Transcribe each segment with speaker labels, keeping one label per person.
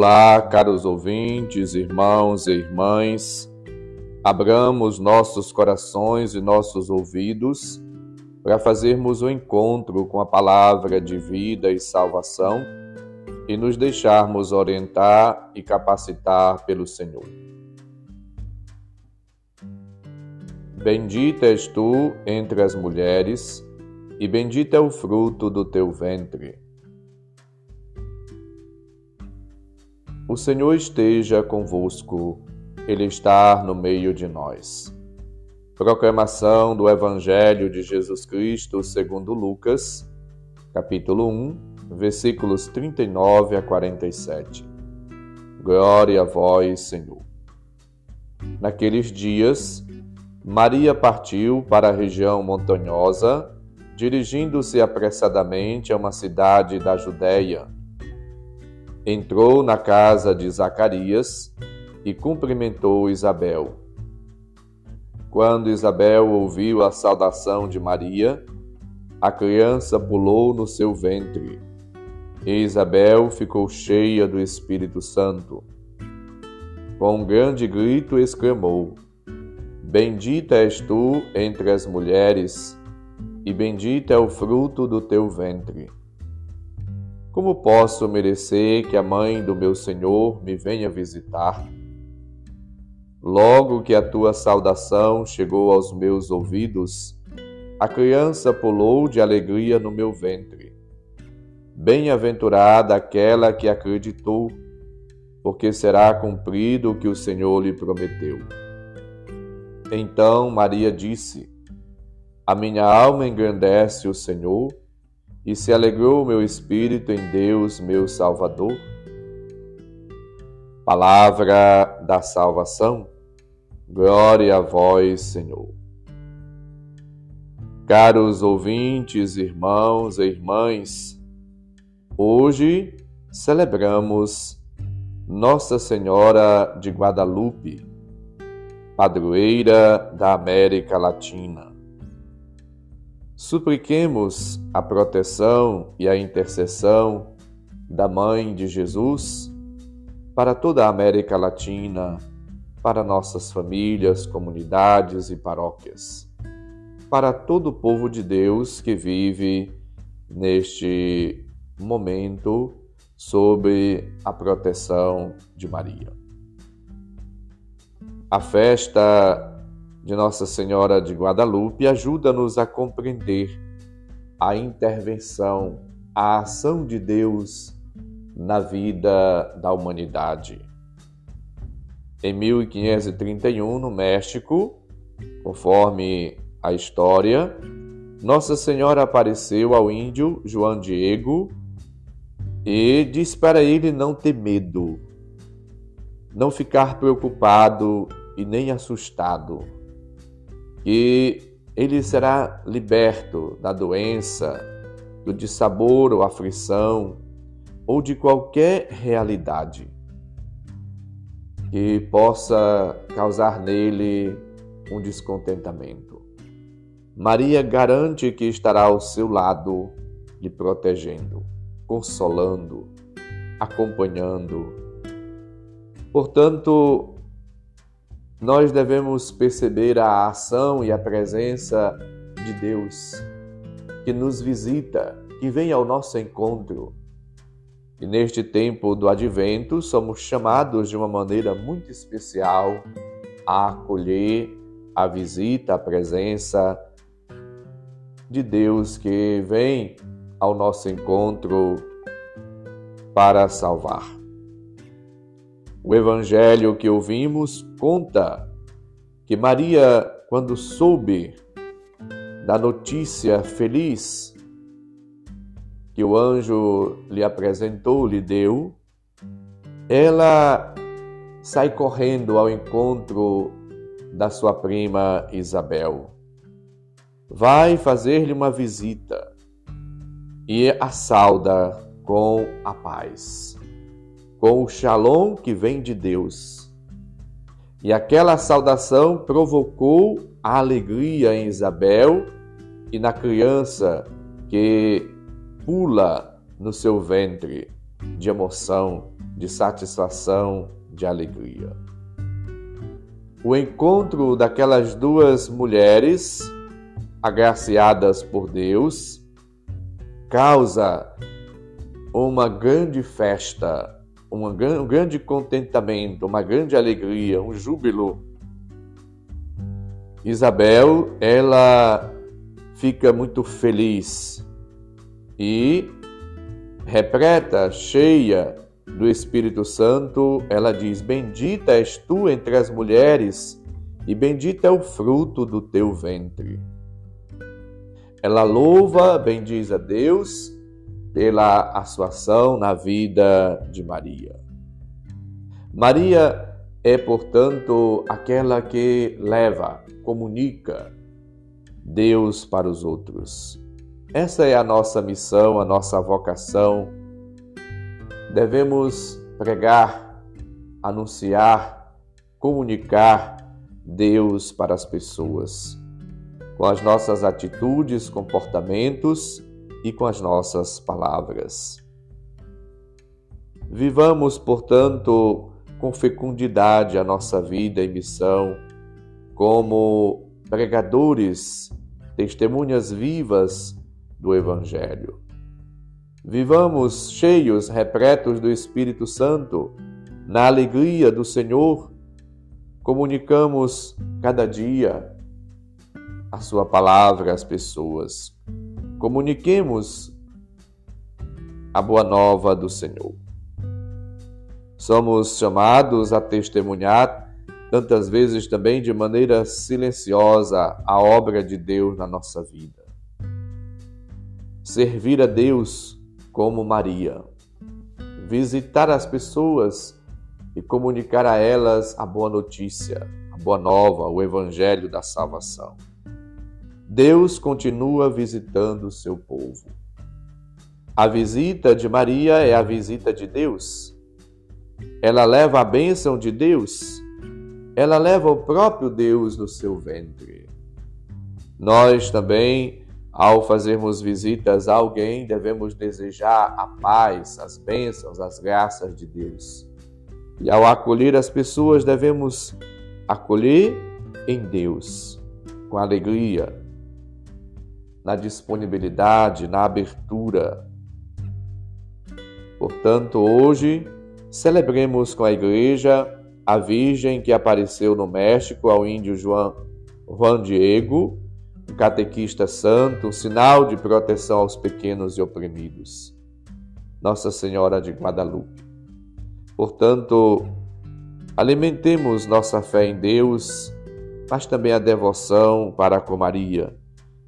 Speaker 1: Olá, caros ouvintes, irmãos e irmãs. Abramos nossos corações e nossos ouvidos para fazermos o um encontro com a palavra de vida e salvação e nos deixarmos orientar e capacitar pelo Senhor. Bendita és tu entre as mulheres, e bendito é o fruto do teu ventre. O Senhor esteja convosco, Ele está no meio de nós. Proclamação do Evangelho de Jesus Cristo segundo Lucas, capítulo 1, versículos 39 a 47. Glória a vós, Senhor. Naqueles dias, Maria partiu para a região montanhosa, dirigindo-se apressadamente a uma cidade da Judéia entrou na casa de Zacarias e cumprimentou Isabel. Quando Isabel ouviu a saudação de Maria, a criança pulou no seu ventre. E Isabel ficou cheia do Espírito Santo. Com um grande grito exclamou: Bendita és tu entre as mulheres, e bendito é o fruto do teu ventre. Como posso merecer que a mãe do meu Senhor me venha visitar? Logo que a tua saudação chegou aos meus ouvidos, a criança pulou de alegria no meu ventre. Bem-aventurada aquela que acreditou, porque será cumprido o que o Senhor lhe prometeu. Então Maria disse: A minha alma engrandece o Senhor e se alegrou meu espírito em Deus, meu Salvador. Palavra da salvação, glória a vós, Senhor. Caros ouvintes, irmãos e irmãs, hoje celebramos Nossa Senhora de Guadalupe, padroeira da América Latina. Supliquemos a proteção e a intercessão da Mãe de Jesus para toda a América Latina, para nossas famílias, comunidades e paróquias, para todo o povo de Deus que vive neste momento sob a proteção de Maria. A festa de Nossa Senhora de Guadalupe ajuda-nos a compreender a intervenção, a ação de Deus na vida da humanidade. Em 1531, no México, conforme a história, Nossa Senhora apareceu ao índio João Diego e disse para ele não ter medo, não ficar preocupado e nem assustado que ele será liberto da doença, do dissabor ou aflição, ou de qualquer realidade que possa causar nele um descontentamento. Maria garante que estará ao seu lado, lhe protegendo, consolando, acompanhando. Portanto, nós devemos perceber a ação e a presença de Deus que nos visita, que vem ao nosso encontro. E neste tempo do advento, somos chamados de uma maneira muito especial a acolher a visita, a presença de Deus que vem ao nosso encontro para salvar. O evangelho que ouvimos conta que Maria, quando soube da notícia feliz que o anjo lhe apresentou, lhe deu, ela sai correndo ao encontro da sua prima Isabel. Vai fazer-lhe uma visita e a sauda com a paz com o shalom que vem de Deus. E aquela saudação provocou a alegria em Isabel e na criança que pula no seu ventre de emoção, de satisfação, de alegria. O encontro daquelas duas mulheres agraciadas por Deus causa uma grande festa, um grande contentamento, uma grande alegria, um júbilo. Isabel, ela fica muito feliz e repleta, cheia do Espírito Santo, ela diz: Bendita és tu entre as mulheres, e bendito é o fruto do teu ventre. Ela louva, bendiz a Deus pela atuação na vida de Maria. Maria é, portanto, aquela que leva, comunica Deus para os outros. Essa é a nossa missão, a nossa vocação. Devemos pregar, anunciar, comunicar Deus para as pessoas, com as nossas atitudes, comportamentos e com as nossas palavras. Vivamos, portanto, com fecundidade a nossa vida e missão, como pregadores, testemunhas vivas do Evangelho. Vivamos cheios, repletos do Espírito Santo, na alegria do Senhor, comunicamos cada dia a Sua palavra às pessoas. Comuniquemos a boa nova do Senhor. Somos chamados a testemunhar tantas vezes também de maneira silenciosa a obra de Deus na nossa vida. Servir a Deus como Maria, visitar as pessoas e comunicar a elas a boa notícia, a boa nova, o evangelho da salvação. Deus continua visitando o seu povo. A visita de Maria é a visita de Deus. Ela leva a bênção de Deus ela leva o próprio Deus no seu ventre. Nós também, ao fazermos visitas a alguém, devemos desejar a paz, as bênçãos, as graças de Deus. E ao acolher as pessoas, devemos acolher em Deus, com alegria, na disponibilidade, na abertura. Portanto, hoje, celebremos com a igreja a Virgem que apareceu no México ao índio João Juan Diego, um catequista santo, um sinal de proteção aos pequenos e oprimidos. Nossa Senhora de Guadalupe. Portanto, alimentemos nossa fé em Deus, mas também a devoção para com Maria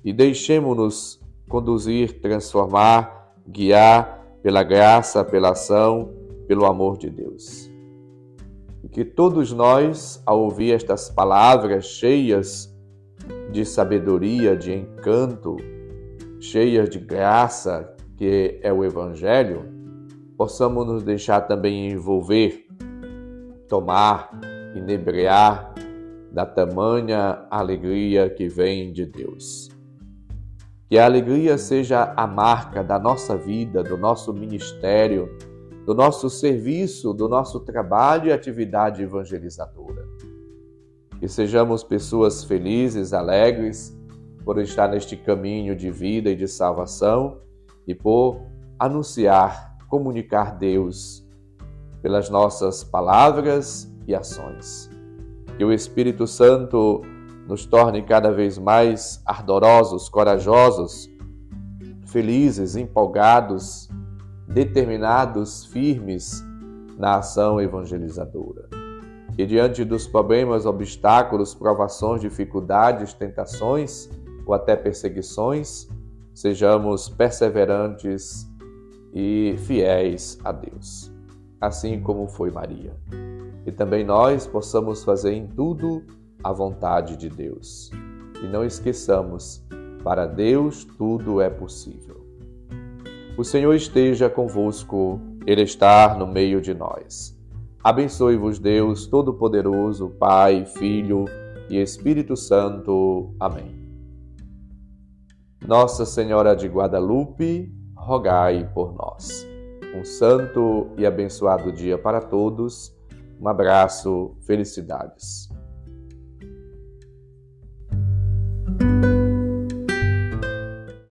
Speaker 1: e deixemos-nos conduzir, transformar, guiar pela graça, pela ação, pelo amor de Deus e que todos nós, ao ouvir estas palavras cheias de sabedoria, de encanto, cheias de graça, que é o Evangelho, possamos nos deixar também envolver, tomar, inebriar da tamanha alegria que vem de Deus. Que a alegria seja a marca da nossa vida, do nosso ministério, do nosso serviço, do nosso trabalho e atividade evangelizadora. Que sejamos pessoas felizes, alegres por estar neste caminho de vida e de salvação e por anunciar, comunicar Deus pelas nossas palavras e ações. Que o Espírito Santo nos torne cada vez mais ardorosos, corajosos, felizes, empolgados determinados, firmes na ação evangelizadora. E diante dos problemas, obstáculos, provações, dificuldades, tentações ou até perseguições, sejamos perseverantes e fiéis a Deus, assim como foi Maria. E também nós possamos fazer em tudo a vontade de Deus. E não esqueçamos, para Deus tudo é possível. O Senhor esteja convosco, Ele está no meio de nós. Abençoe-vos, Deus Todo-Poderoso, Pai, Filho e Espírito Santo. Amém. Nossa Senhora de Guadalupe, rogai por nós. Um santo e abençoado dia para todos. Um abraço, felicidades.